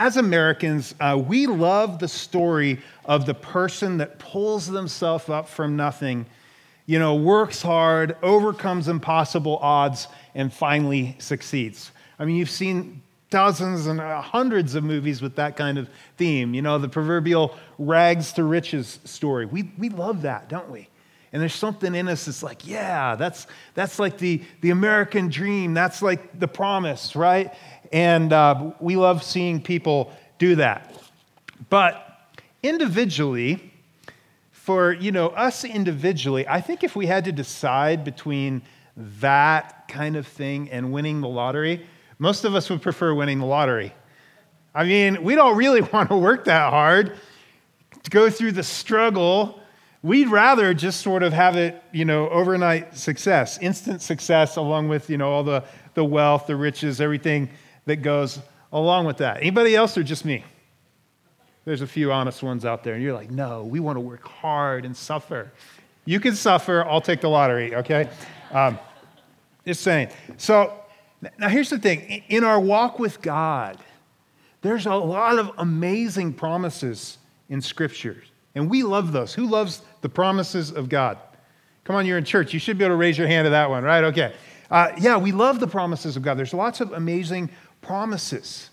As Americans, uh, we love the story of the person that pulls themselves up from nothing, you know, works hard, overcomes impossible odds, and finally succeeds. I mean, you've seen dozens and uh, hundreds of movies with that kind of theme, you know, the proverbial rags to riches story. We, we love that, don't we? And there's something in us that's like, yeah, that's, that's like the, the American dream. That's like the promise, right? And uh, we love seeing people do that. But individually, for you know us individually, I think if we had to decide between that kind of thing and winning the lottery, most of us would prefer winning the lottery. I mean, we don't really want to work that hard to go through the struggle We'd rather just sort of have it, you know, overnight success, instant success, along with, you know, all the, the wealth, the riches, everything that goes along with that. Anybody else or just me? There's a few honest ones out there, and you're like, no, we want to work hard and suffer. You can suffer, I'll take the lottery, okay? Um, just saying. So, now here's the thing in our walk with God, there's a lot of amazing promises in Scripture, And we love those. Who loves the promises of God? Come on, you're in church. You should be able to raise your hand to that one, right? Okay. Uh, yeah, we love the promises of God. There's lots of amazing promises.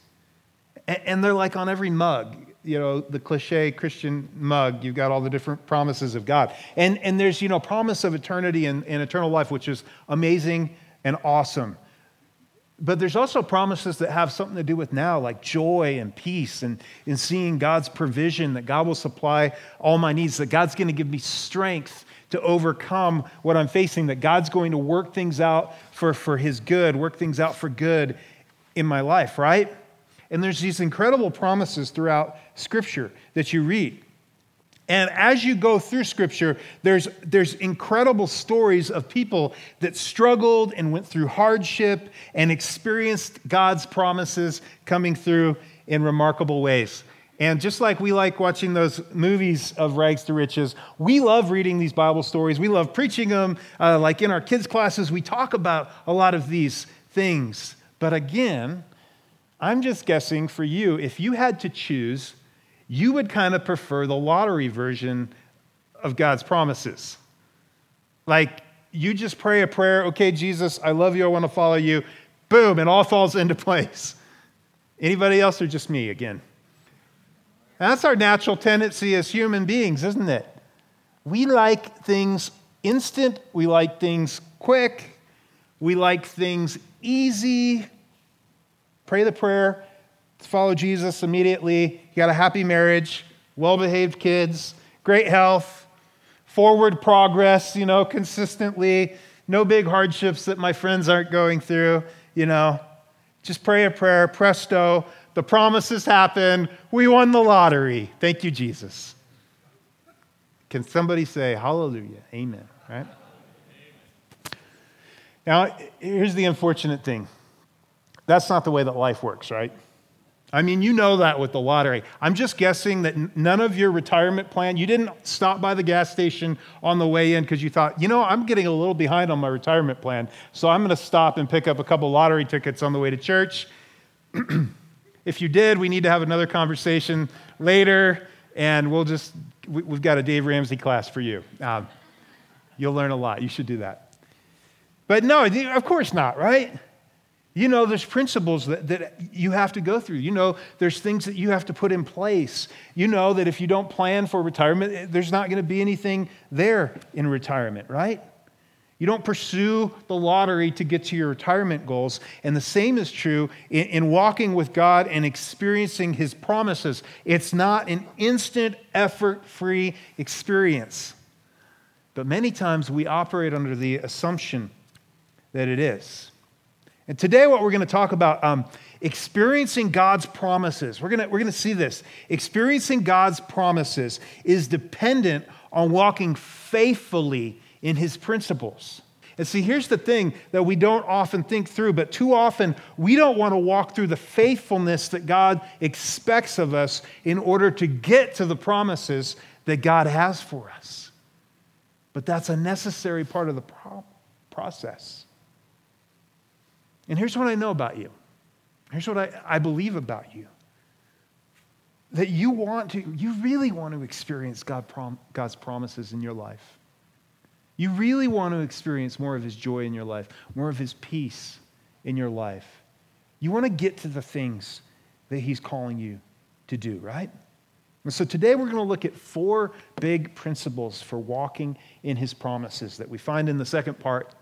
And, and they're like on every mug, you know, the cliche Christian mug. You've got all the different promises of God. And, and there's, you know, promise of eternity and, and eternal life, which is amazing and awesome. But there's also promises that have something to do with now, like joy and peace and in seeing God's provision, that God will supply all my needs, that God's going to give me strength to overcome what I'm facing, that God's going to work things out for, for His good, work things out for good in my life, right? And there's these incredible promises throughout Scripture that you read. And as you go through scripture, there's, there's incredible stories of people that struggled and went through hardship and experienced God's promises coming through in remarkable ways. And just like we like watching those movies of rags to riches, we love reading these Bible stories. We love preaching them. Uh, like in our kids' classes, we talk about a lot of these things. But again, I'm just guessing for you, if you had to choose you would kind of prefer the lottery version of God's promises. Like you just pray a prayer, okay, Jesus, I love you, I want to follow you. Boom, it all falls into place. Anybody else or just me again? That's our natural tendency as human beings, isn't it? We like things instant, we like things quick, we like things easy. Pray the prayer, follow Jesus immediately. You got a happy marriage, well behaved kids, great health, forward progress, you know, consistently, no big hardships that my friends aren't going through, you know. Just pray a prayer, presto, the promises happen. We won the lottery. Thank you, Jesus. Can somebody say hallelujah? Amen, right? Now, here's the unfortunate thing that's not the way that life works, right? I mean, you know that with the lottery. I'm just guessing that none of your retirement plan, you didn't stop by the gas station on the way in because you thought, you know, I'm getting a little behind on my retirement plan, so I'm going to stop and pick up a couple lottery tickets on the way to church. if you did, we need to have another conversation later, and we'll just, we've got a Dave Ramsey class for you. Um, you'll learn a lot. You should do that. But no, of course not, right? You know, there's principles that, that you have to go through. You know, there's things that you have to put in place. You know that if you don't plan for retirement, eh, there's not going to be anything there in retirement, right? You don't pursue the lottery to get to your retirement goals. And the same is true in, in, walking with God and experiencing His promises. It's not an instant, effort free experience. But many times we operate under the assumption that it is. And today, what we're going to talk about, um, experiencing God's promises. We're going to, we're to see this. Experiencing God's promises is dependent on walking faithfully in his principles. And see, here's the thing that we don't often think through, but too often we don't want to walk through the faithfulness that God expects of us in order to get to the promises that God has for us. But that's a necessary part of the pro- process. And here's what I know about you. Here's what I, I believe about you. that you want to, you really want to experience God prom, God's promises in your life. You really want to experience more of His joy in your life, more of His peace in your life. You want to get to the things that He's calling you to do, right? And so today we're going to look at four big principles for walking in His promises that we find in the second part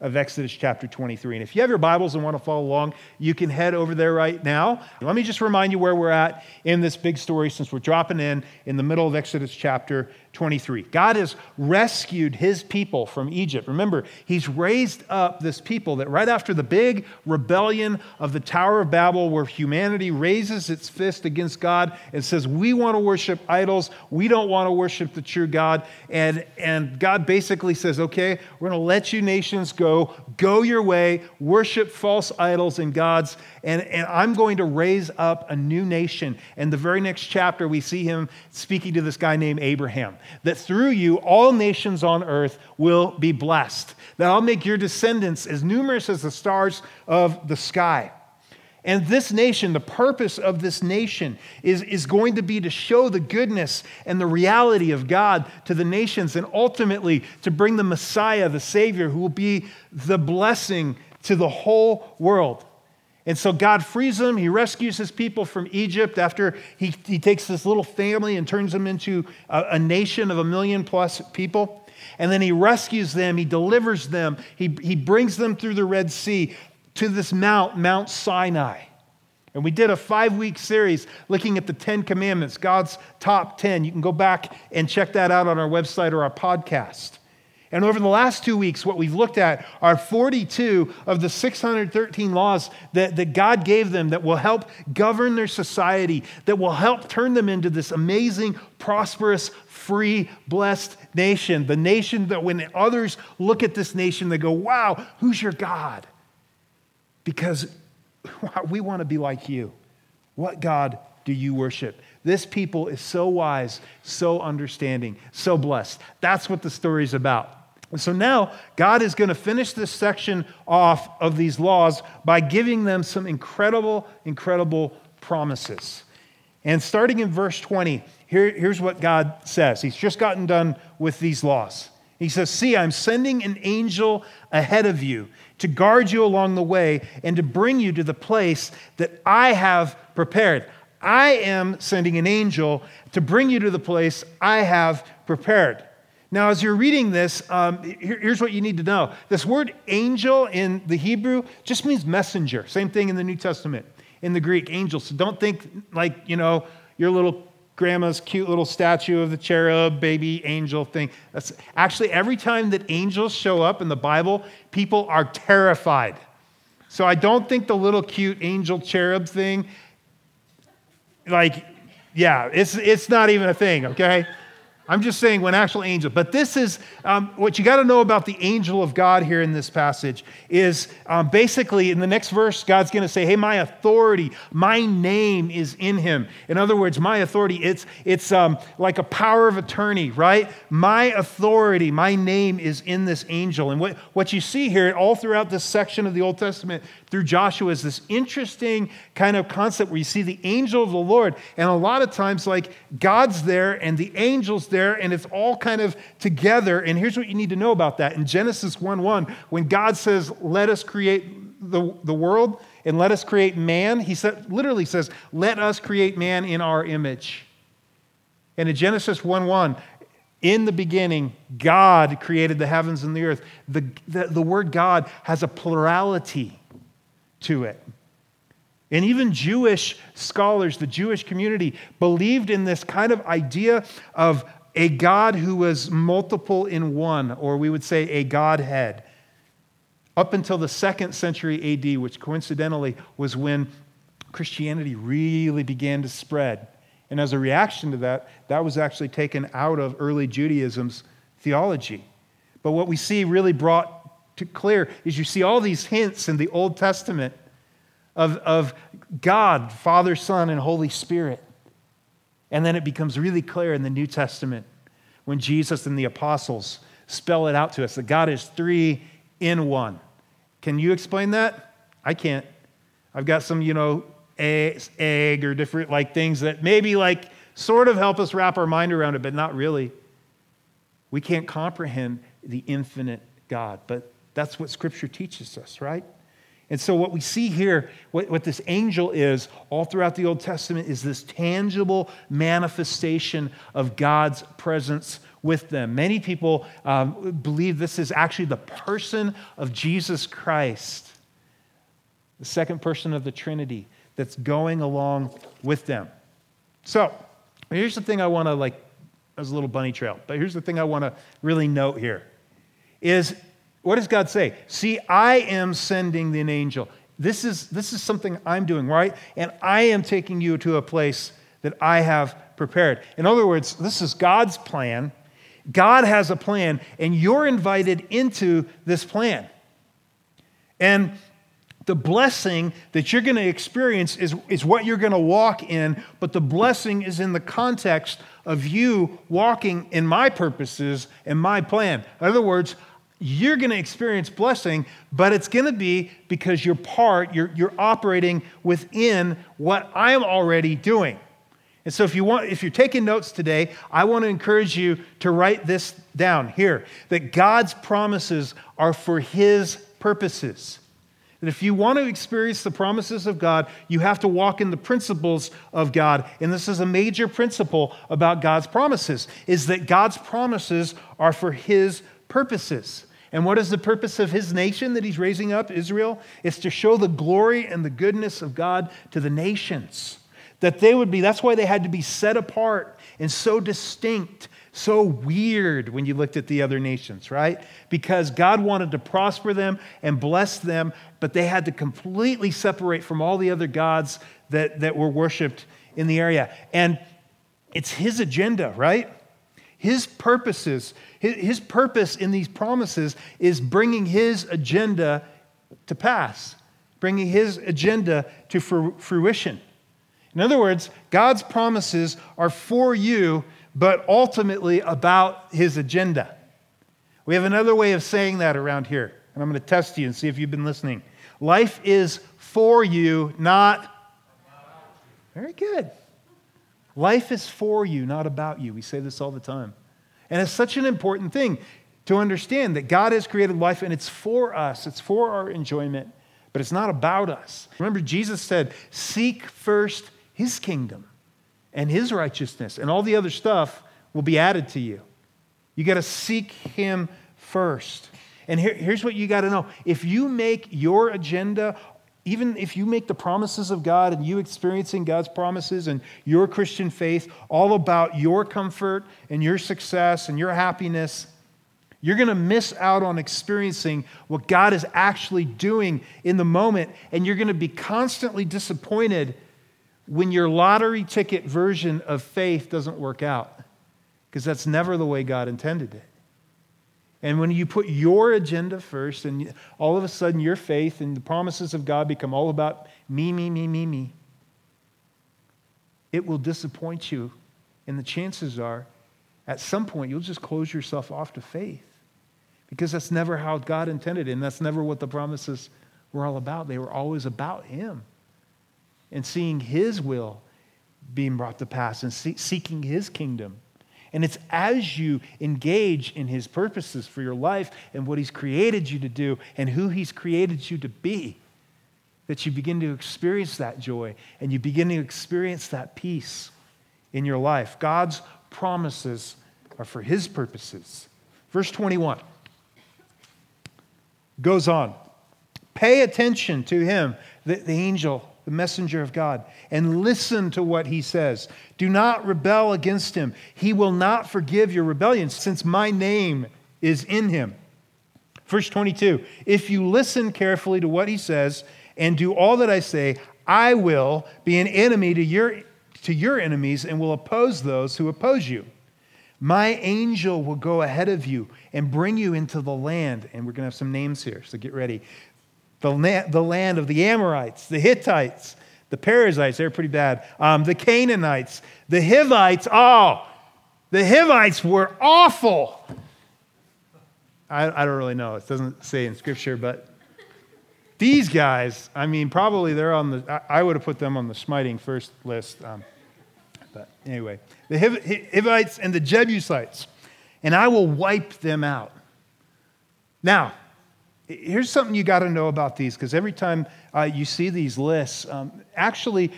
of Exodus chapter 23. And if you have your Bibles and want to follow along, you can head over there right now. Let me just remind you where we're at in this big story since we're dropping in in the middle of Exodus chapter 23. God has rescued his people from Egypt. Remember, he's raised up this people that right after the big rebellion of the Tower of Babel, where humanity raises its fist against God and says, We want to worship idols, we don't want to worship the true God. And, and God basically says, Okay, we're going to let you nations go, go your way, worship false idols and gods, and, and I'm going to raise up a new nation. And the very next chapter, we see him speaking to this guy named Abraham that through you all nations on earth will be blessed, that I'll make your descendants as numerous as the stars of the sky. And this nation, the purpose of this nation is, is going to be to show the goodness and the reality of God to the nations and ultimately to bring the Messiah, the Savior, who will be the blessing to the whole world. And so God frees them. He rescues his people from Egypt after he, he takes this little family and turns them into a, a nation of a million plus people. And then he rescues them, he delivers them, he, he brings them through the Red Sea to this mount, Mount Sinai. And we did a five week series looking at the Ten Commandments, God's top 10. You can go back and check that out on our website or our podcast. And over the last two weeks, what we've looked at are 42 of the 613 laws that, that God gave them that will help govern their society, that will help turn them into this amazing, prosperous, free, blessed nation. The nation that when others look at this nation, they go, wow, who's your God? Because we want to be like you. What God do you worship? This people is so wise, so understanding, so blessed. That's what the story is about. So now God is going to finish this section off of these laws by giving them some incredible, incredible promises. And starting in verse 20, here, here's what God says. He's just gotten done with these laws. He says, See, I'm sending an angel ahead of you to guard you along the way and to bring you to the place that I have prepared. I am sending an angel to bring you to the place I have prepared. Now, as you're reading this, um, here, here's what you need to know. This word angel in the Hebrew just means messenger. Same thing in the New Testament, in the Greek, angel. So don't think like, you know, your little grandma's cute little statue of the cherub, baby angel thing. That's actually every time that angels show up in the Bible, people are terrified. So I don't think the little cute angel cherub thing, like, yeah, it's, it's not even a thing, okay? I'm just saying when actual angel. But this is um, what you got to know about the angel of God here in this passage is um, basically in the next verse, God's going to say, "Hey, my authority, my name is in him." In other words, my authority, it's it's um, like a power of attorney, right? My authority, my name is in this angel. And what what you see here all throughout this section of the Old Testament through Joshua is this interesting kind of concept where you see the angel of the Lord, and a lot of times like God's there and the angels there there, and it's all kind of together. And here's what you need to know about that. In Genesis 1 1, when God says, Let us create the, the world and let us create man, he said, literally says, Let us create man in our image. And in Genesis 1 1, in the beginning, God created the heavens and the earth. The, the, the word God has a plurality to it. And even Jewish scholars, the Jewish community, believed in this kind of idea of a God who was multiple in one, or we would say a Godhead, up until the second century AD, which coincidentally was when Christianity really began to spread. And as a reaction to that, that was actually taken out of early Judaism's theology. But what we see really brought to clear is you see all these hints in the Old Testament of, of God, Father, Son, and Holy Spirit. And then it becomes really clear in the New Testament when Jesus and the apostles spell it out to us that God is three in one. Can you explain that? I can't. I've got some, you know, egg or different like things that maybe like sort of help us wrap our mind around it, but not really. We can't comprehend the infinite God, but that's what Scripture teaches us, right? And so, what we see here, what, what, this angel is all throughout the Old Testament, is this tangible manifestation of God's presence with them. Many people um, believe this is actually the person of Jesus Christ, the second person of the Trinity that's going along with them. So, here's the thing I want to like, as a little bunny trail, but here's the thing I want to really note here is what does God say? See, I am sending an angel. This is, this is something I'm doing, right? And I am taking you to a place that I have prepared. In other words, this is God's plan. God has a plan, and you're invited into this plan. And the blessing that you're going to experience is, is what you're going to walk in, but the blessing is in the context of you walking in my purposes and my plan. In other words, you're going to experience blessing, but it's going to be because you're part, you're, you're operating within what I'm already doing. And so if you want if you're taking notes today, I want to encourage you to write this down here that God's promises are for his purposes. That if you want to experience the promises of God, you have to walk in the principles of God. And this is a major principle about God's promises is that God's promises are for his purposes. And what is the purpose of his nation that he's raising up, Israel? It's to show the glory and the goodness of God to the nations. That they would be, that's why they had to be set apart and so distinct, so weird when you looked at the other nations, right? Because God wanted to prosper them and bless them, but they had to completely separate from all the other gods that, that were worshiped in the area. And it's his agenda, right? His purposes, his purpose in these promises is bringing his agenda to pass, bringing his agenda to fruition. In other words, God's promises are for you, but ultimately about his agenda. We have another way of saying that around here, and I'm going to test you and see if you've been listening. Life is for you, not. Very good. Life is for you, not about you. We say this all the time. And it's such an important thing to understand that God has created life and it's for us, it's for our enjoyment, but it's not about us. Remember, Jesus said, Seek first his kingdom and his righteousness, and all the other stuff will be added to you. You got to seek him first. And here, here's what you got to know if you make your agenda even if you make the promises of God and you experiencing God's promises and your Christian faith all about your comfort and your success and your happiness, you're going to miss out on experiencing what God is actually doing in the moment. And you're going to be constantly disappointed when your lottery ticket version of faith doesn't work out, because that's never the way God intended it. And when you put your agenda first, and all of a sudden your faith and the promises of God become all about me, me, me, me, me, it will disappoint you. And the chances are, at some point, you'll just close yourself off to faith because that's never how God intended it, and that's never what the promises were all about. They were always about Him and seeing His will being brought to pass and seeking His kingdom. And it's as you engage in his purposes for your life and what he's created you to do and who he's created you to be that you begin to experience that joy and you begin to experience that peace in your life. God's promises are for his purposes. Verse 21 goes on. Pay attention to him, the, the angel the messenger of God, and listen to what he says. Do not rebel against him. He will not forgive your rebellion, since my name is in him. Verse 22 If you listen carefully to what he says and do all that I say, I will be an enemy to your, to your enemies and will oppose those who oppose you. My angel will go ahead of you and bring you into the land. And we're going to have some names here, so get ready the, the land of the Amorites, the Hittites, the Perizzites, they're pretty bad, um, the Canaanites, the Hivites. Oh, the Hivites were awful. I, I don't really know. It doesn't say in Scripture, but These guys, I mean, probably they're on the, I would have put them on the smiting first list. Um, but anyway, the Hivites and the Jebusites, and I will wipe them out. Now, here's something you got to know about these because every time uh, you see these lists, um, actually,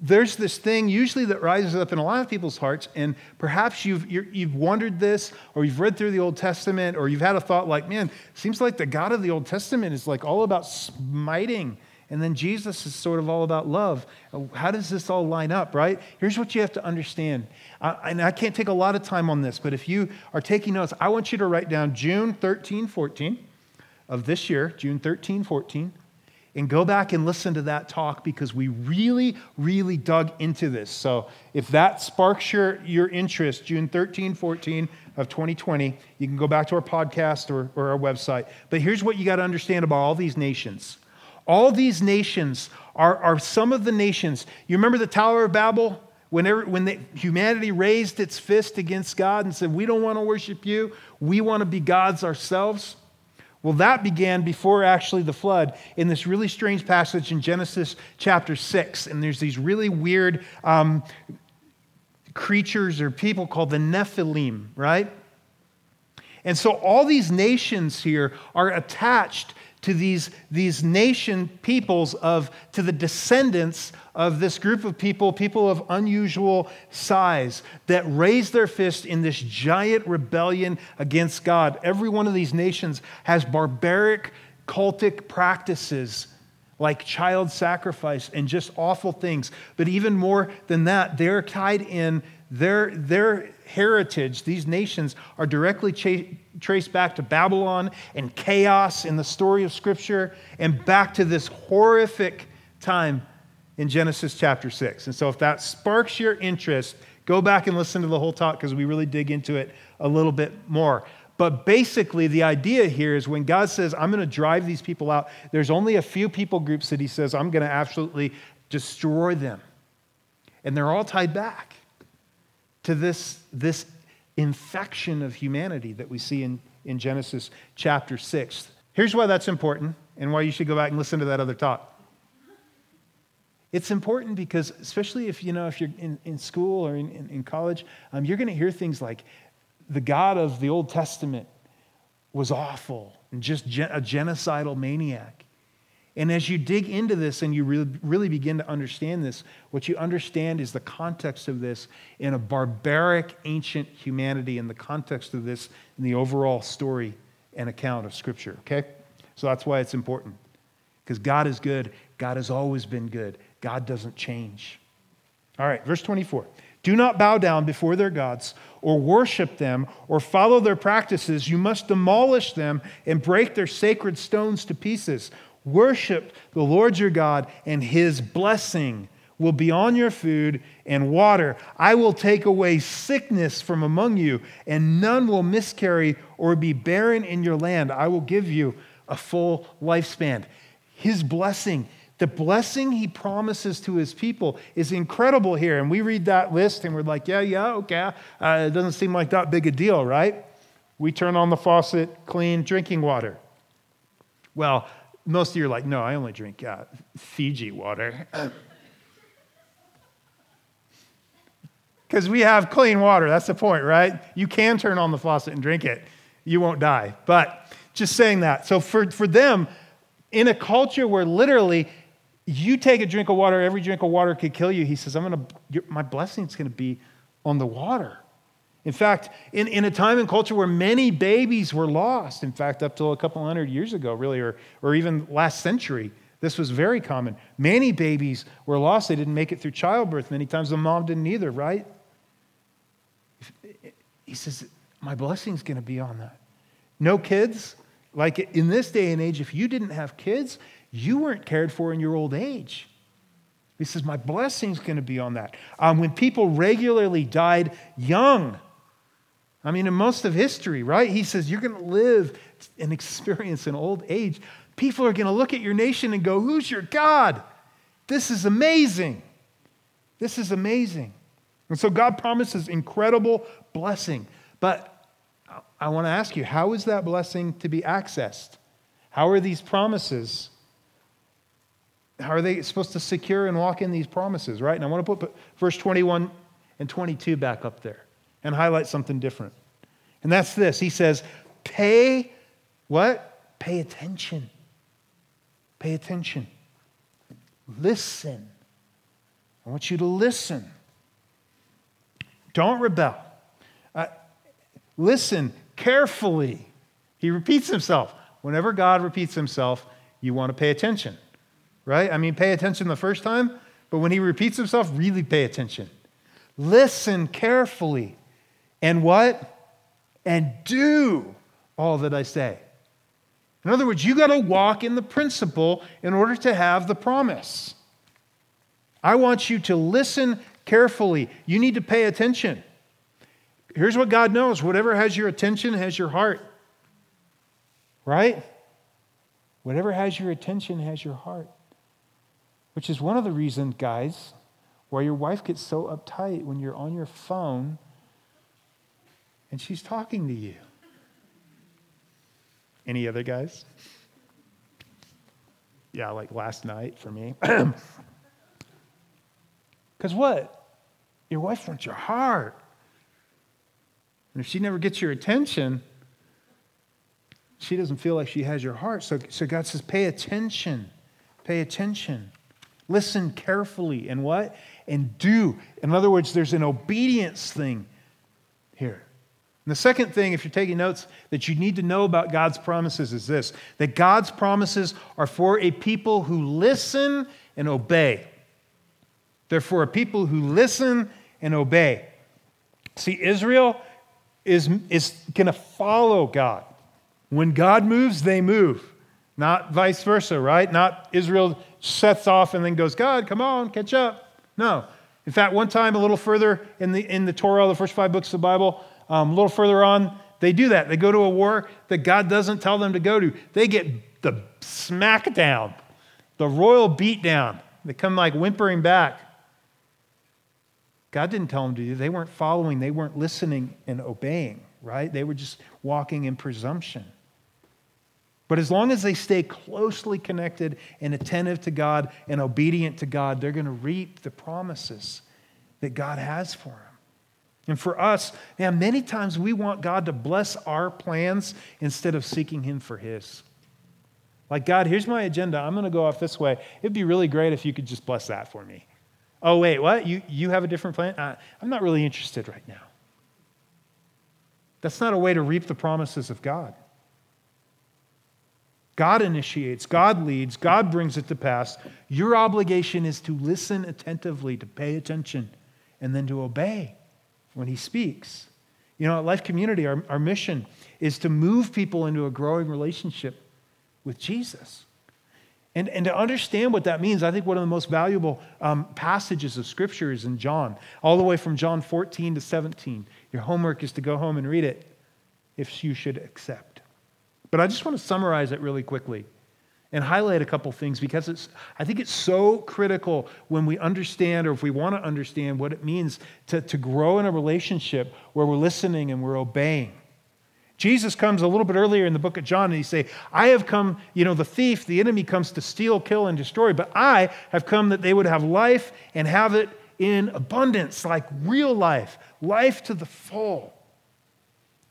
there's this thing usually that rises up in a lot of people's hearts, and perhaps you've, you have wondered this, or you've read through the Old Testament, or you've had a thought like, man, seems like the God of the Old Testament is like all about smiting, and then Jesus is sort of all about love. How does this all line up, right? Here's what you have to understand. I, and I can't take a lot of time on this, but if you are taking notes, I want you to write down June 13, 14 of this year, June 13, 14 and go back and listen to that talk because we really, really dug into this. So if that sparks your, your interest, June 13, 14 of 2020, you can go back to our podcast or, or our website. But here's what you got to understand about all these nations. All these nations are, are some of the nations. You remember the Tower of Babel? Whenever, when humanity raised its fist against God and said, We don't want to worship you, we want to be gods ourselves. Well, that began before actually the flood in this really strange passage in Genesis chapter 6. And there's these really weird um, creatures or people called the Nephilim, right? And so all these nations here are attached to these, these nation peoples of to the descendants of this group of people people of unusual size that raise their fist in this giant rebellion against god. Every one of these nations has barbaric cultic practices like child sacrifice and just awful things. But even more than that they're tied in their, their heritage, these nations, are directly cha- traced back to Babylon and chaos in the story of Scripture and back to this horrific time in Genesis chapter 6. And so, if that sparks your interest, go back and listen to the whole talk because we really dig into it a little bit more. But basically, the idea here is when God says, I'm going to drive these people out, there's only a few people groups that He says, I'm going to absolutely destroy them. And they're all tied back to this, this infection of humanity that we see in, in Genesis chapter 6. Here's why that's important and why you should go back and listen to that other talk. It's important because, especially if you know if you're in, in school or in, in, in college, um, you're going to hear things like the God of the Old Testament was awful and just gen- a genocidal maniac. And as you dig into this and you really, really begin to understand this, what you understand is the context of this in a barbaric ancient humanity, in the context of this in the overall story and account of Scripture, okay? So that's why it's important. Because God is good. God has always been good. God doesn't change. All right, verse 24. Do not bow down before their gods or worship them or follow their practices. You must demolish them and break their sacred stones to pieces. Worship the Lord your God, and his blessing will be on your food and water. I will take away sickness from among you, and none will miscarry or be barren in your land. I will give you a full lifespan. His blessing, the blessing he promises to his people is incredible here. And we read that list and we're like, yeah, yeah, okay. Uh, it doesn't seem like that big a deal, right? We turn on the faucet, clean drinking water. Well, most of you are like, no, I only drink uh, Fiji water. Because we have clean water. That's the point, right? You can turn on the faucet and drink it. You won't die. But just saying that. So for, for them, in a culture where literally you take a drink of water, every drink of water could kill you, he says, I'm going to, my blessing's going to be on the water. In fact, in, in a time and culture where many babies were lost, in fact, up till a couple hundred years ago, really, or, or even last century, this was very common. Many babies were lost. They didn't make it through childbirth. Many times the mom didn't either, right? He says, My blessing's going to be on that. No kids. Like in this day and age, if you didn't have kids, you weren't cared for in your old age. He says, My blessing's going to be on that. Um, when people regularly died young, I mean, in most of history, right? He says, You're going to live and experience an old age. People are going to look at your nation and go, Who's your God? This is amazing. This is amazing. And so God promises incredible blessing. But I want to ask you, how is that blessing to be accessed? How are these promises how are they supposed to secure and walk in these promises, right? And I want to put verse 21 and 22 back up there and highlight something different. And that's this. He says, pay what? Pay attention. Pay attention. Listen. I want you to listen. Don't rebel. Uh, listen carefully. He repeats himself. Whenever God repeats himself, you want to pay attention, right? I mean, pay attention the first time, but when he repeats himself, really pay attention. Listen carefully. And what? And do all that I say. In other words, you got to walk in the principle in order to have the promise. I want you to listen carefully. You need to pay attention. Here's what God knows whatever has your attention has your heart. Right? Whatever has your attention has your heart. Which is one of the reasons, guys, why your wife gets so uptight when you're on your phone and she's talking to you. Any other guys? Yeah, like last night for me. Because what? Your wife wants your heart. And if she never gets your attention, she doesn't feel like she has your heart. So, so God says, pay attention. Pay attention. Listen carefully. And what? And do. In other words, there's an obedience thing. And the second thing, if you're taking notes, that you need to know about God's promises is this that God's promises are for a people who listen and obey. They're for a people who listen and obey. See, Israel is, is going to follow God. When God moves, they move, not vice versa, right? Not Israel sets off and then goes, God, come on, catch up. No. In fact, one time, a little further in the, in the Torah, the first five books of the Bible, um, a little further on, they do that. They go to a war that God doesn't tell them to go to. They get the smackdown, the royal beatdown. They come like whimpering back. God didn't tell them to do. They weren't following, they weren't listening and obeying, right? They were just walking in presumption. But as long as they stay closely connected and attentive to God and obedient to God, they're going to reap the promises that God has for them. And for us, man, many times we want God to bless our plans instead of seeking Him for His. Like, God, here's my agenda. I'm going to go off this way. It'd be really great if you could just bless that for me. Oh, wait, what? You, you have a different plan? Uh, I'm not really interested right now. That's not a way to reap the promises of God. God initiates, God leads, God brings it to pass. Your obligation is to listen attentively, to pay attention, and then to obey when He speaks. You know, at Life Community, our, our mission is to move people into a growing relationship with Jesus. And, and to understand what that means, I think one of the most valuable um, passages of Scripture is in John, all the way from John 14 to 17. Your homework is to go home and read it if you should accept. But I just want to summarize it really quickly and highlight a couple things because it's, I think it's so critical when we understand or if we want to understand what it means to, to grow in a relationship where we're listening and we're obeying. Jesus comes a little bit earlier in the book of John and he say, I have come, you know, the thief, the enemy comes to steal, kill, and destroy, but I have come that they would have life and have it in abundance, like real life, life to the full.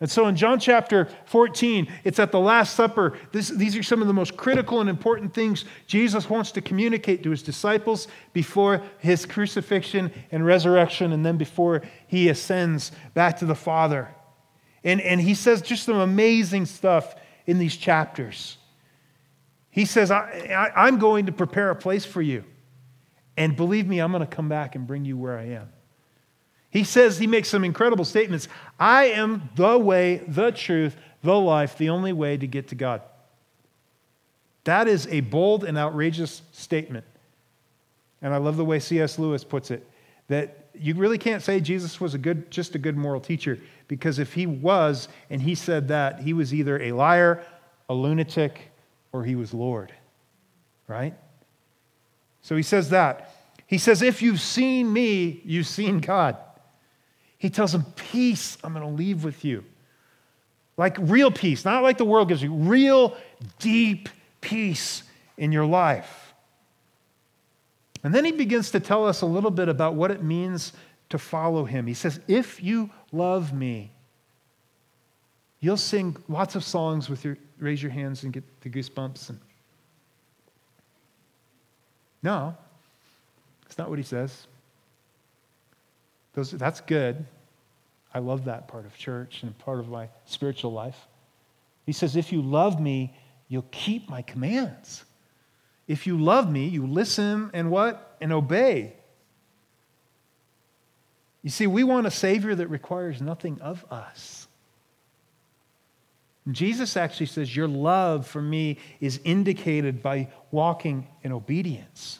And so in John chapter 14, it's at the Last Supper. This, these are some of the most critical and important things Jesus wants to communicate to his disciples before his crucifixion and resurrection, and then before he ascends back to the Father. And, and he says just some amazing stuff in these chapters. He says, I, I, I'm going to prepare a place for you. And believe me, I'm going to come back and bring you where I am. He says, he makes some incredible statements. I am the way, the truth, the life, the only way to get to God. That is a bold and outrageous statement. And I love the way C.S. Lewis puts it that you really can't say Jesus was a good, just a good moral teacher. Because if he was, and he said that, he was either a liar, a lunatic, or he was Lord. Right? So he says that. He says, If you've seen me, you've seen God. He tells them, Peace I'm going to leave with you. Like real peace, not like the world gives you, real deep peace in your life. And then he begins to tell us a little bit about what it means to follow him. He says, If you love me, you'll sing lots of songs with your raise your hands and get the goosebumps. And... No, it's not what he says. That's good. I love that part of church and part of my spiritual life. He says, If you love me, you'll keep my commands. If you love me, you listen and what? And obey. You see, we want a Savior that requires nothing of us. Jesus actually says, Your love for me is indicated by walking in obedience.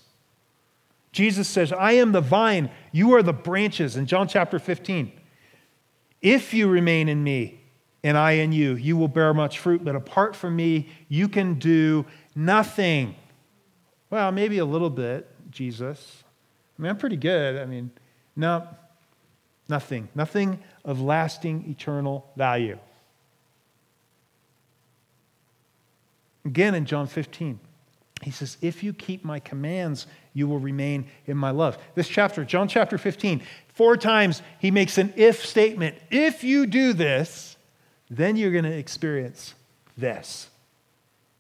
Jesus says, I am the vine, you are the branches, in John chapter 15. If you remain in me and I in you, you will bear much fruit, but apart from me, you can do nothing. Well, maybe a little bit, Jesus. I mean, I'm pretty good. I mean, no, nothing. Nothing of lasting eternal value. Again in John 15, he says, If you keep my commands, you will remain in my love. This chapter, John chapter 15, four times he makes an if statement. If you do this, then you're going to experience this.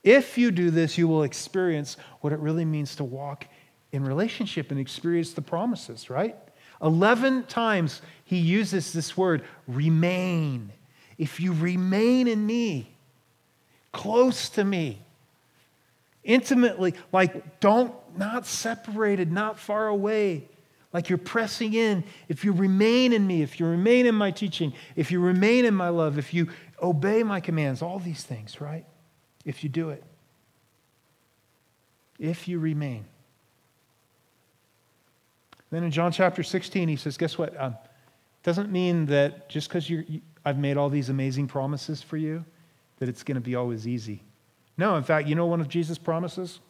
If you do this, you will experience what it really means to walk in relationship and experience the promises, right? 11 times he uses this word, remain. If you remain in me, close to me, intimately, like don't, not separated, not far away, like you're pressing in. If you remain in me, if you remain in my teaching, if you remain in my love, if you obey my commands, all these things, right? if you do it. If you remain. Then in John chapter 16, he says, Guess what? Um, doesn't mean that just because you, I've made all these amazing promises for you, that it's going to be always easy. No, in fact, you know one of Jesus' promises?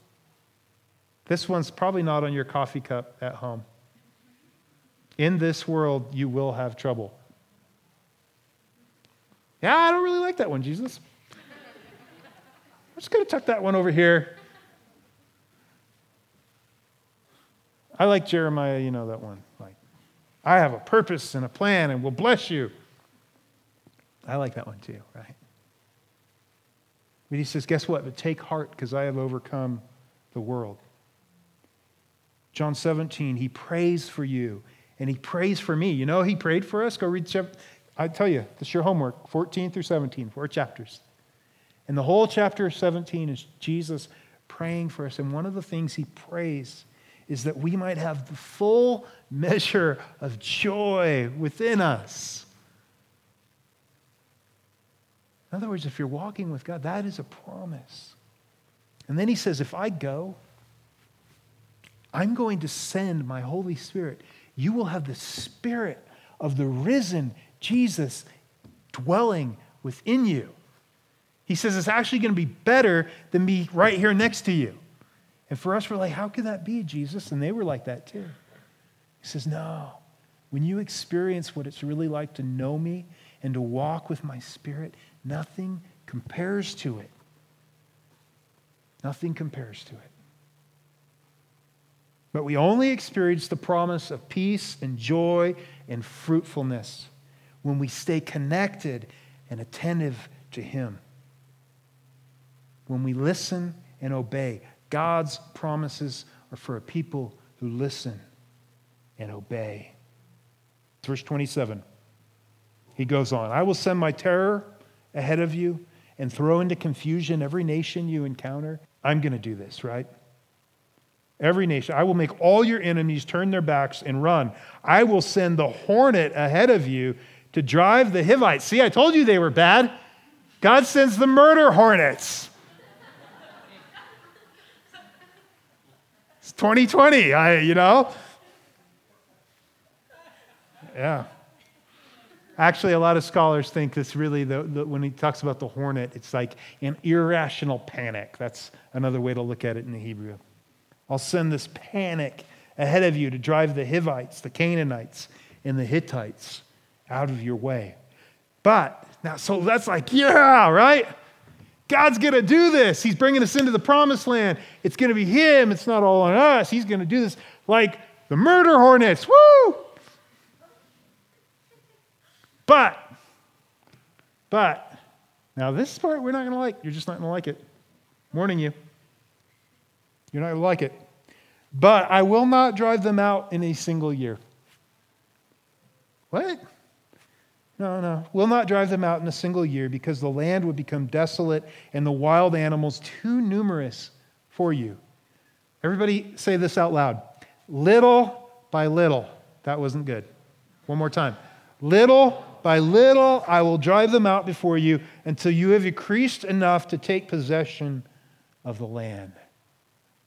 This one's probably not on your coffee cup at home. In this world, you will have trouble. Yeah, I don't really like that one, Jesus. I'm just going to tuck that one over here. I like Jeremiah, you know that one. Like, I have a purpose and a plan and will bless you. I like that one too, right? But he says, guess what? But take heart because I have overcome the world. John 17, he prays for you and he prays for me. You know, he prayed for us. Go read, chapter. I tell you, this is your homework 14 through 17, four chapters. And the whole chapter 17 is Jesus praying for us. And one of the things he prays is that we might have the full measure of joy within us. In other words, if you're walking with God, that is a promise. And then he says, If I go, I'm going to send my Holy Spirit. You will have the Spirit of the risen Jesus dwelling within you. He says it's actually going to be better than me right here next to you. And for us, we're like, how could that be, Jesus? And they were like that too. He says, no. When you experience what it's really like to know me and to walk with my spirit, nothing compares to it. Nothing compares to it. But we only experience the promise of peace and joy and fruitfulness when we stay connected and attentive to Him when we listen and obey. God's promises are for a people who listen and obey. Verse 27. He goes on I will send my terror ahead of you and throw into confusion every nation you encounter. I'm going to do this, right? Every nation. I will make all your enemies turn their backs and run. I will send the hornet ahead of you to drive the Hivites. See, I told you they were bad. God sends the murder hornets. It's 2020, I, you know? Yeah. Actually, a lot of scholars think this really, the, the, when he talks about the hornet, it's like an irrational panic. That's another way to look at it in the Hebrew. I'll send this panic ahead of you to drive the Hivites, the Canaanites, and the Hittites out of your way. But, now, so that's like, yeah, right? God's going to do this. He's bringing us into the promised land. It's going to be Him. It's not all on us. He's going to do this like the murder hornets. Woo! But, but, now this part we're not going to like. You're just not going to like it. Warning you. You're not going to like it. But I will not drive them out in a single year. What? No, no. Will not drive them out in a single year because the land would become desolate and the wild animals too numerous for you. Everybody say this out loud. Little by little. That wasn't good. One more time. Little by little I will drive them out before you until you have increased enough to take possession of the land.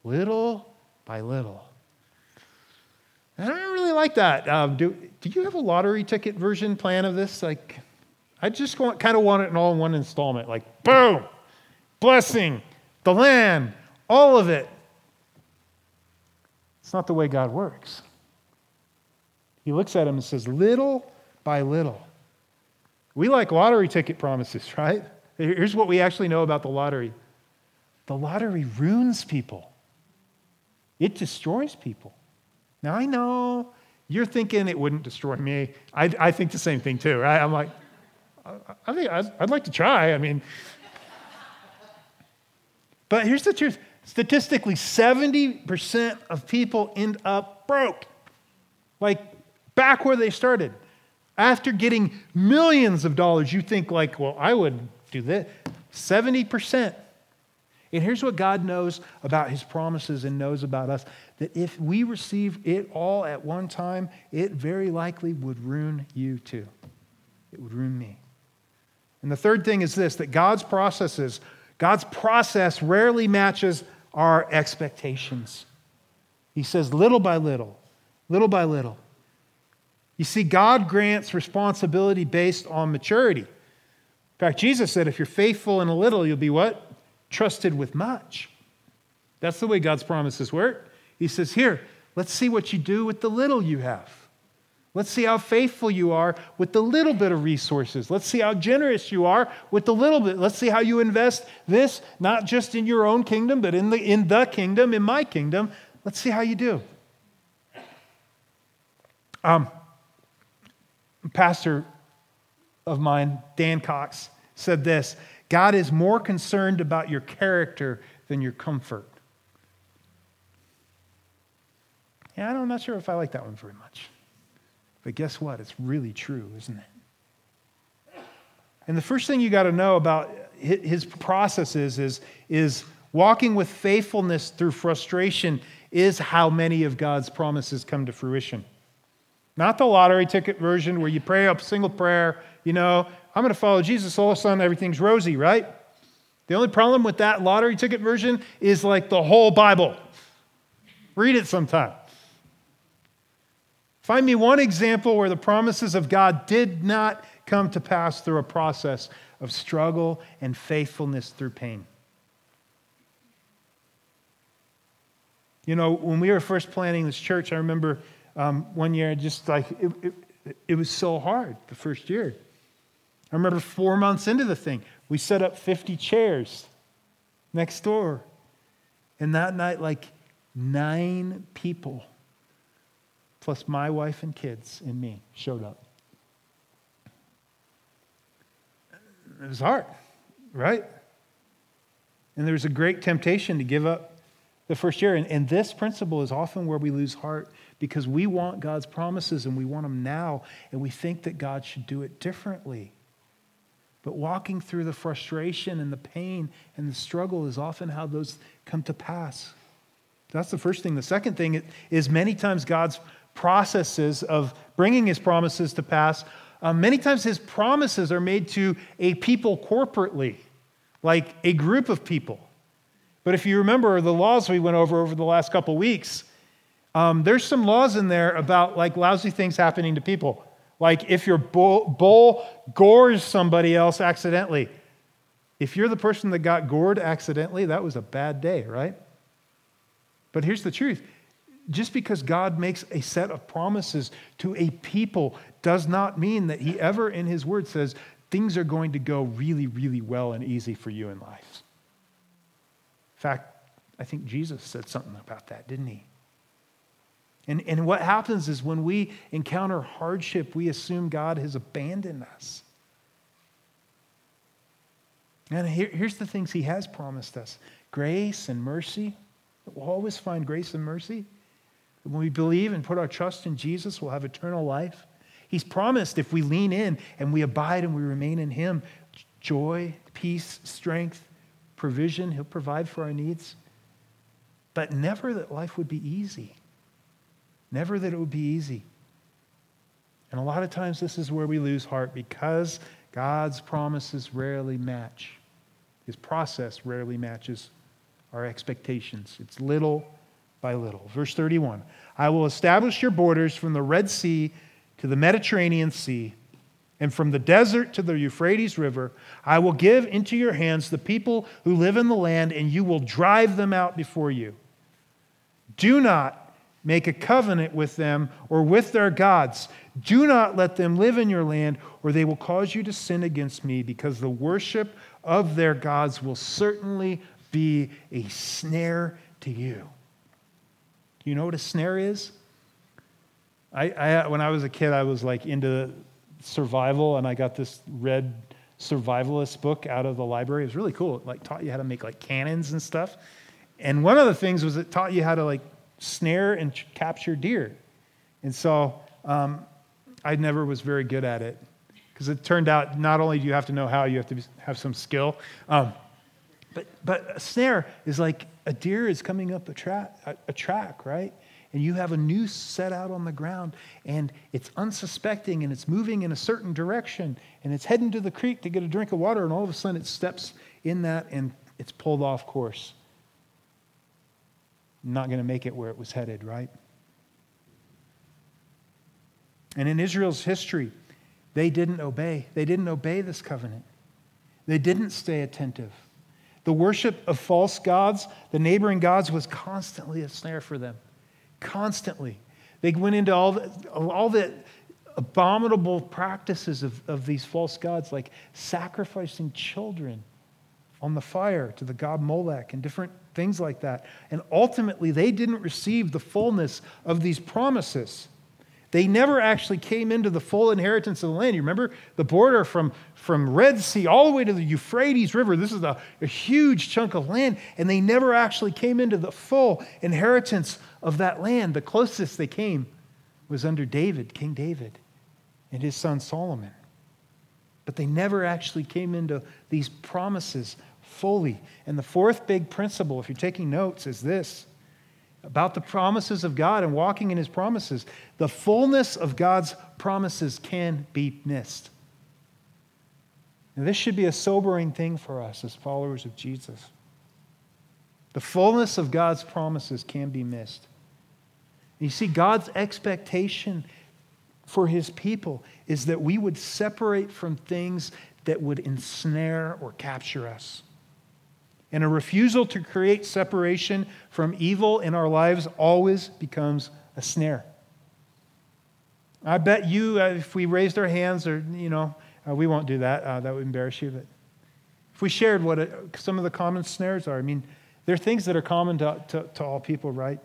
Little by little. And I don't really like that. Um, do, do you have a lottery ticket version plan of this? Like, I just want, kind of want it in all in one installment. Like, boom, blessing, the land, all of it. It's not the way God works. He looks at him and says, little by little. We like lottery ticket promises, right? Here's what we actually know about the lottery the lottery ruins people, it destroys people. Now, I know you're thinking it wouldn't destroy me. I, I think the same thing too, right? I'm like, I think I'd, I'd like to try. I mean, but here's the truth statistically, 70% of people end up broke, like back where they started. After getting millions of dollars, you think, like, well, I would do this. 70%. And here's what God knows about his promises and knows about us that if we receive it all at one time, it very likely would ruin you too. It would ruin me. And the third thing is this that God's processes, God's process rarely matches our expectations. He says, little by little, little by little. You see, God grants responsibility based on maturity. In fact, Jesus said, if you're faithful in a little, you'll be what? Trusted with much. That's the way God's promises work. He says, Here, let's see what you do with the little you have. Let's see how faithful you are with the little bit of resources. Let's see how generous you are with the little bit. Let's see how you invest this, not just in your own kingdom, but in the, in the kingdom, in my kingdom. Let's see how you do. Um, pastor of mine, Dan Cox, said this God is more concerned about your character than your comfort. Yeah, I'm not sure if I like that one very much. But guess what? It's really true, isn't it? And the first thing you got to know about his processes is, is walking with faithfulness through frustration is how many of God's promises come to fruition. Not the lottery ticket version where you pray a single prayer, you know, I'm going to follow Jesus, all of a sudden everything's rosy, right? The only problem with that lottery ticket version is like the whole Bible. Read it sometime. Find me one example where the promises of God did not come to pass through a process of struggle and faithfulness through pain. You know, when we were first planning this church, I remember um, one year, just like it, it, it was so hard the first year. I remember four months into the thing, we set up 50 chairs next door. And that night, like nine people, plus my wife and kids and me, showed up. It was hard, right? And there was a great temptation to give up the first year. And, and this principle is often where we lose heart because we want God's promises and we want them now, and we think that God should do it differently. But walking through the frustration and the pain and the struggle is often how those come to pass. That's the first thing. The second thing is many times God's processes of bringing his promises to pass, uh, many times his promises are made to a people corporately, like a group of people. But if you remember the laws we went over over the last couple weeks, um, there's some laws in there about like lousy things happening to people. Like if your bull, bull gores somebody else accidentally. If you're the person that got gored accidentally, that was a bad day, right? But here's the truth just because God makes a set of promises to a people does not mean that He ever in His Word says, things are going to go really, really well and easy for you in life. In fact, I think Jesus said something about that, didn't he? And, and what happens is when we encounter hardship, we assume God has abandoned us. And here, here's the things He has promised us grace and mercy. We'll always find grace and mercy. When we believe and put our trust in Jesus, we'll have eternal life. He's promised if we lean in and we abide and we remain in Him, joy, peace, strength, provision. He'll provide for our needs. But never that life would be easy. Never that it would be easy. And a lot of times, this is where we lose heart because God's promises rarely match. His process rarely matches our expectations. It's little by little. Verse 31 I will establish your borders from the Red Sea to the Mediterranean Sea, and from the desert to the Euphrates River. I will give into your hands the people who live in the land, and you will drive them out before you. Do not make a covenant with them or with their gods. Do not let them live in your land, or they will cause you to sin against me, because the worship of their gods will certainly be a snare to you. Do you know what a snare is? I, I, when I was a kid, I was like into survival, and I got this red survivalist book out of the library. It was really cool. It like taught you how to make like cannons and stuff. And one of the things was it taught you how to like snare and capture deer. And so um, I never was very good at it because it turned out not only do you have to know how, you have to have some skill. Um, but, but a snare is like a deer is coming up a, tra- a, a track, right? And you have a noose set out on the ground, and it's unsuspecting, and it's moving in a certain direction, and it's heading to the creek to get a drink of water, and all of a sudden it steps in that and it's pulled off course not going to make it where it was headed, right? And in Israel's history, they didn't obey. They didn't obey this covenant. They didn't stay attentive. The worship of false gods, the neighboring gods, was constantly a snare for them. Constantly. They went into all the, all the abominable practices of, of these false gods, like sacrificing children on the fire to the god Molech and different things like that. And ultimately, they didn't receive the fullness of these promises. They never actually came into the full inheritance of the land. You remember the border from, from Red Sea all the way to the Euphrates River. This is a, a huge chunk of land, and they never actually came into the full inheritance of that land. The closest they came was under David, King David, and his son Solomon. But they never actually came into these promises fully. And the fourth big principle, if you're taking notes, is this about the promises of God and walking in his promises. The fullness of God's promises can be missed. And this should be a sobering thing for us as followers of Jesus. The fullness of God's promises can be missed. You see, God's expectation for his people is that we would separate from things that would ensnare or capture us. And a refusal to create separation from evil in our lives always becomes a snare. I bet you, uh, if we raised our hands, or, you know, uh, we won't do that, uh, that would embarrass you, but if we shared what it, some of the common snares are, I mean, they're things that are common to, to, to all people, right?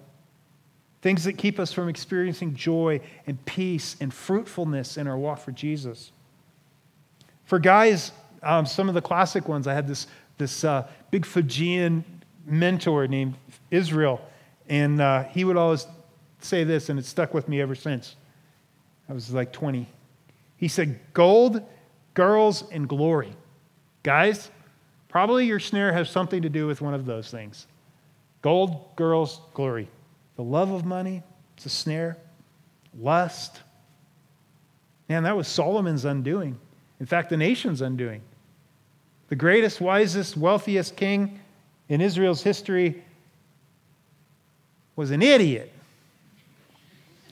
Things that keep us from experiencing joy and peace and fruitfulness in our walk for Jesus. For guys, um, some of the classic ones, I had this this uh, big Fijian mentor named Israel. And uh, he would always say this, and it stuck with me ever since. I was like 20. He said, Gold, girls, and glory. Guys, probably your snare has something to do with one of those things gold, girls, glory. The love of money, it's a snare. Lust. Man, that was Solomon's undoing. In fact, the nation's undoing. The greatest, wisest, wealthiest king in Israel's history was an idiot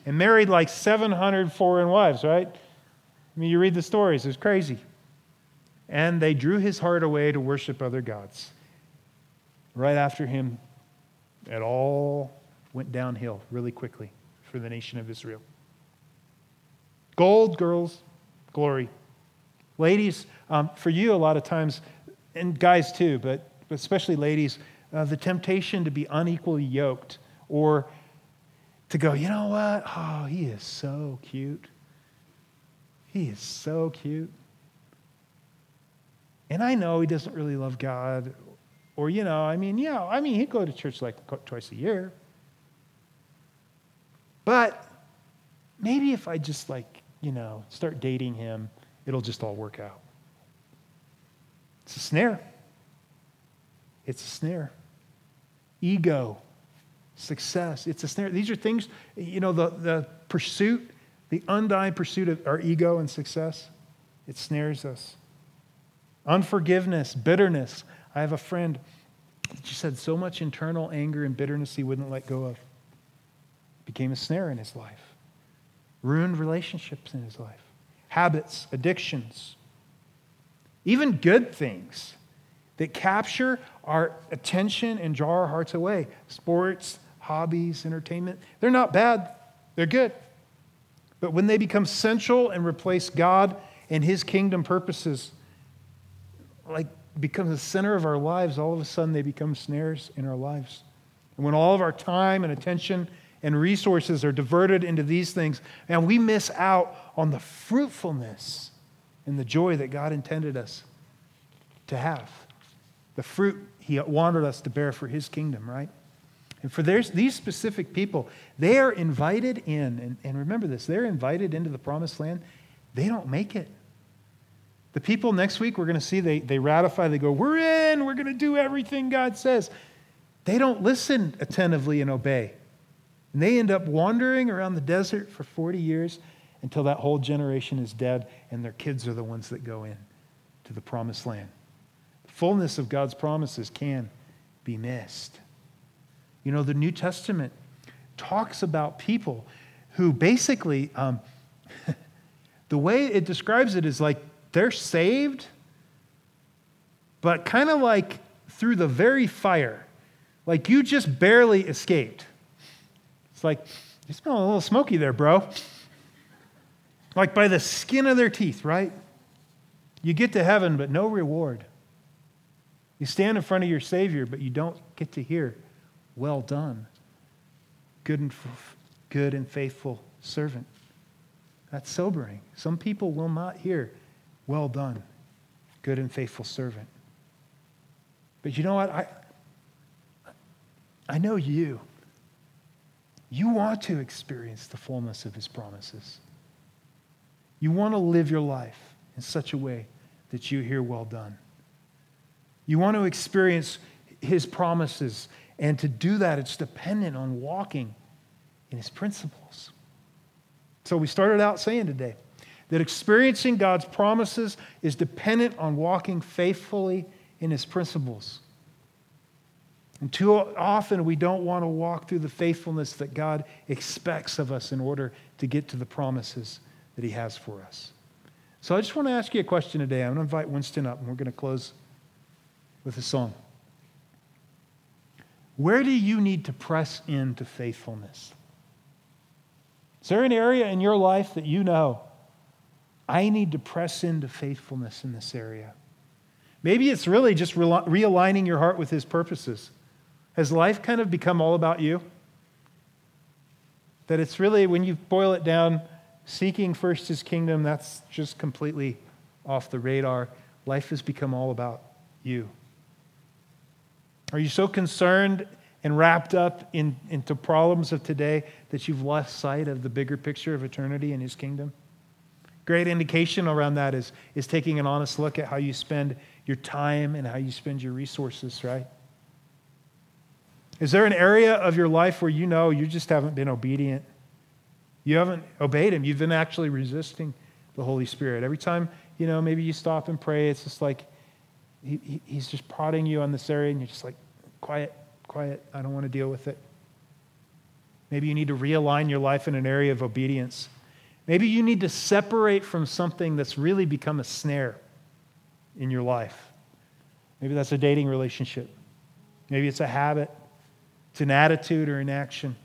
and married like 700 foreign wives, right? I mean, you read the stories, it's crazy. And they drew his heart away to worship other gods. Right after him, it all went downhill really quickly for the nation of Israel. Gold, girls, glory. Ladies, um, for you, a lot of times, and guys too, but, especially ladies, uh, the temptation to be unequally yoked or to go, you know what? Oh, he is so cute. He is so cute. And I know he doesn't really love God. Or, you know, I mean, yeah, I mean, he'd go to church like twice a year. But maybe if I just like, you know, start dating him, it'll just all work out. It's a snare. It's a snare. Ego, success, it's a snare. These are things, you know, the, the pursuit, the undying pursuit of our ego and success, it snares us. Unforgiveness, bitterness. I have a friend, she said so much internal anger and bitterness he wouldn't let go of. became a snare in his life. Ruined relationships in his life. Habits, addictions. Even good things that capture our attention and draw our hearts away. Sports, hobbies, entertainment, they're not bad, they're good. But when they become central and replace God and his kingdom purposes, like become the center of our lives, all of a sudden they become snares in our lives. And when all of our time and attention and resources are diverted into these things, and we miss out on the fruitfulness and the joy that God intended us to have. The fruit He wanted us to bear for His kingdom, right? And for these specific people, they are invited in, and, and remember this, they're invited into the promised land. They don't make it. The people next week, we're going to see they, they ratify, they go, We're in, we're going to do everything God says. They don't listen attentively and obey. And they end up wandering around the desert for 40 years until that whole generation is dead and their kids are the ones that go in to the promised land. The fullness of God's promises can be missed. You know, the New Testament talks about people who basically, um, the way it describes it is like they're saved, but kind of like through the very fire. Like you just barely escaped. It's like, you smell a little smoky there, bro. Like by the skin of their teeth, right? You get to heaven, but no reward. You stand in front of your Savior, but you don't get to hear, well done, good and, good and faithful servant. That's sobering. Some people will not hear, well done, good and faithful servant. But you know what? I, I know you. You want to experience the fullness of his promises. You want to live your life in such a way that you hear, well done. You want to experience his promises, and to do that, it's dependent on walking in his principles. So we started out saying today that experiencing God's promises is dependent on walking faithfully in His principles. And too often we don't want to walk through the faithfulness that God expects of us in order to get to the promises that He has for us. So I just want to ask you a question today. I'm going to invite Winston up and we're going to close with a song. Where do you need to press into faithfulness? Is there an area in your life that you know I need to press into faithfulness in this area. Maybe it's really just realigning your heart with His purposes. Has life kind of become all about you? That it's really, when you boil it down, seeking first His kingdom, that's just completely off the radar. Life has become all about you. Are you so concerned and wrapped up in, into problems of today that you've lost sight of the bigger picture of eternity and His kingdom? Great indication around that is, is taking an honest look at how you spend your time and how you spend your resources, right? Is there an area of your life where you know you just haven't been obedient? You haven't obeyed Him. You've been actually resisting the Holy Spirit. Every time, you know, maybe you stop and pray, it's just like he, He's just prodding you on this area, and you're just like, quiet, quiet. I don't want to deal with it. Maybe you need to realign your life in an area of obedience. Maybe you need to separate from something that's really become a snare in your life. Maybe that's a dating relationship. Maybe it's a habit, it's an attitude or an action,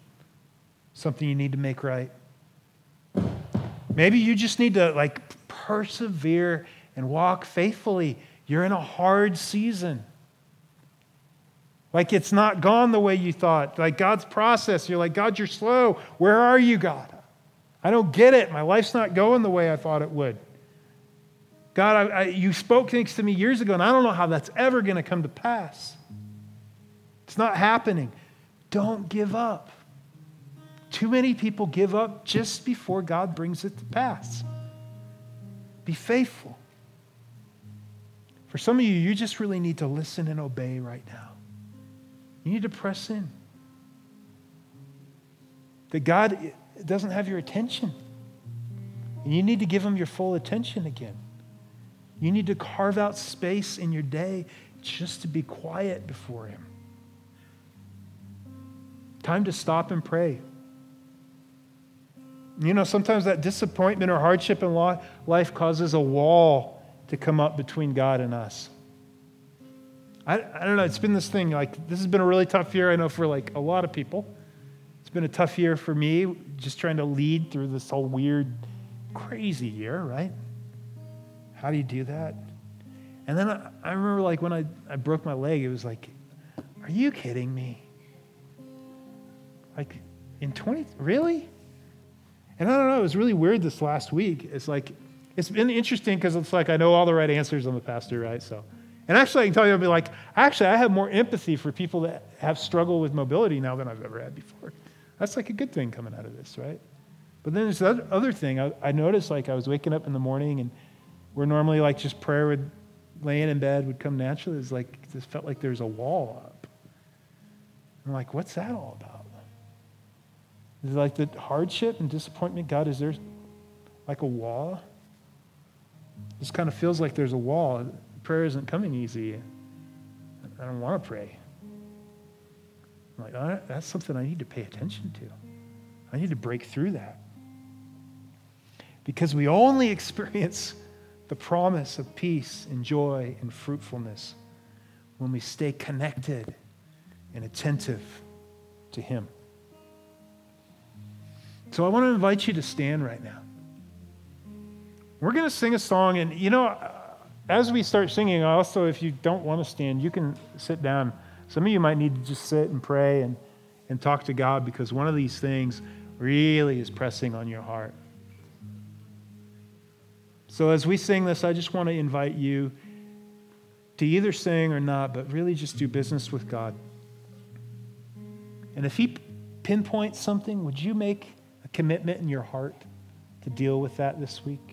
something you need to make right. Maybe you just need to like persevere and walk faithfully. You're in a hard season. Like it's not gone the way you thought. Like God's process, you're like, God, you're slow. Where are you, God? I don't get it. My life's not going the way I thought it would. God, I, I, you spoke things to me years ago, and I don't know how that's ever going to come to pass. It's not happening. Don't give up. Too many people give up just before God brings it to pass. Be faithful. For some of you, you just really need to listen and obey right now. You need to press in. That God doesn't have your attention. And you need to give him your full attention again. You need to carve out space in your day just to be quiet before him. Time to stop and pray. You know, sometimes that disappointment or hardship in life causes a wall to come up between God and us. I, I don't know, it's been this thing, like, this has been a really tough year, I know, for like a lot of people. It's been a tough year for me, just trying to lead through this whole weird, crazy year, right? How do you do that? And then I, I remember, like, when I, I broke my leg, it was like, are you kidding me? Like, in 20, really? And I don't know, it was really weird this last week. It's like, it's been interesting because it's like I know all the right answers. I'm a pastor, right? So, and actually, I can tell you, I'll be like, actually, I have more empathy for people that have struggled with mobility now than I've ever had before. That's like a good thing coming out of this, right? But then there's the other thing. I, I noticed, like, I was waking up in the morning, and where normally, like, just prayer would, laying in bed would come naturally. It's like, it just felt like there's a wall up. I'm like, what's that all about? Is like the hardship and disappointment, God, is there like a wall? This kind of feels like there's a wall. Prayer isn't coming easy. I don't want to pray. I'm like, oh, that's something I need to pay attention to. I need to break through that. Because we only experience the promise of peace and joy and fruitfulness when we stay connected and attentive to Him. So I want to invite you to stand right now. We're going to sing a song, and you know, as we start singing, also, if you don't want to stand, you can sit down. Some of you might need to just sit and pray and, and talk to God because one of these things really is pressing on your heart. So as we sing this, I just want to invite you to either sing or not, but really just do business with God. And if He pinpoints something, would you make commitment in your heart to deal with that this week?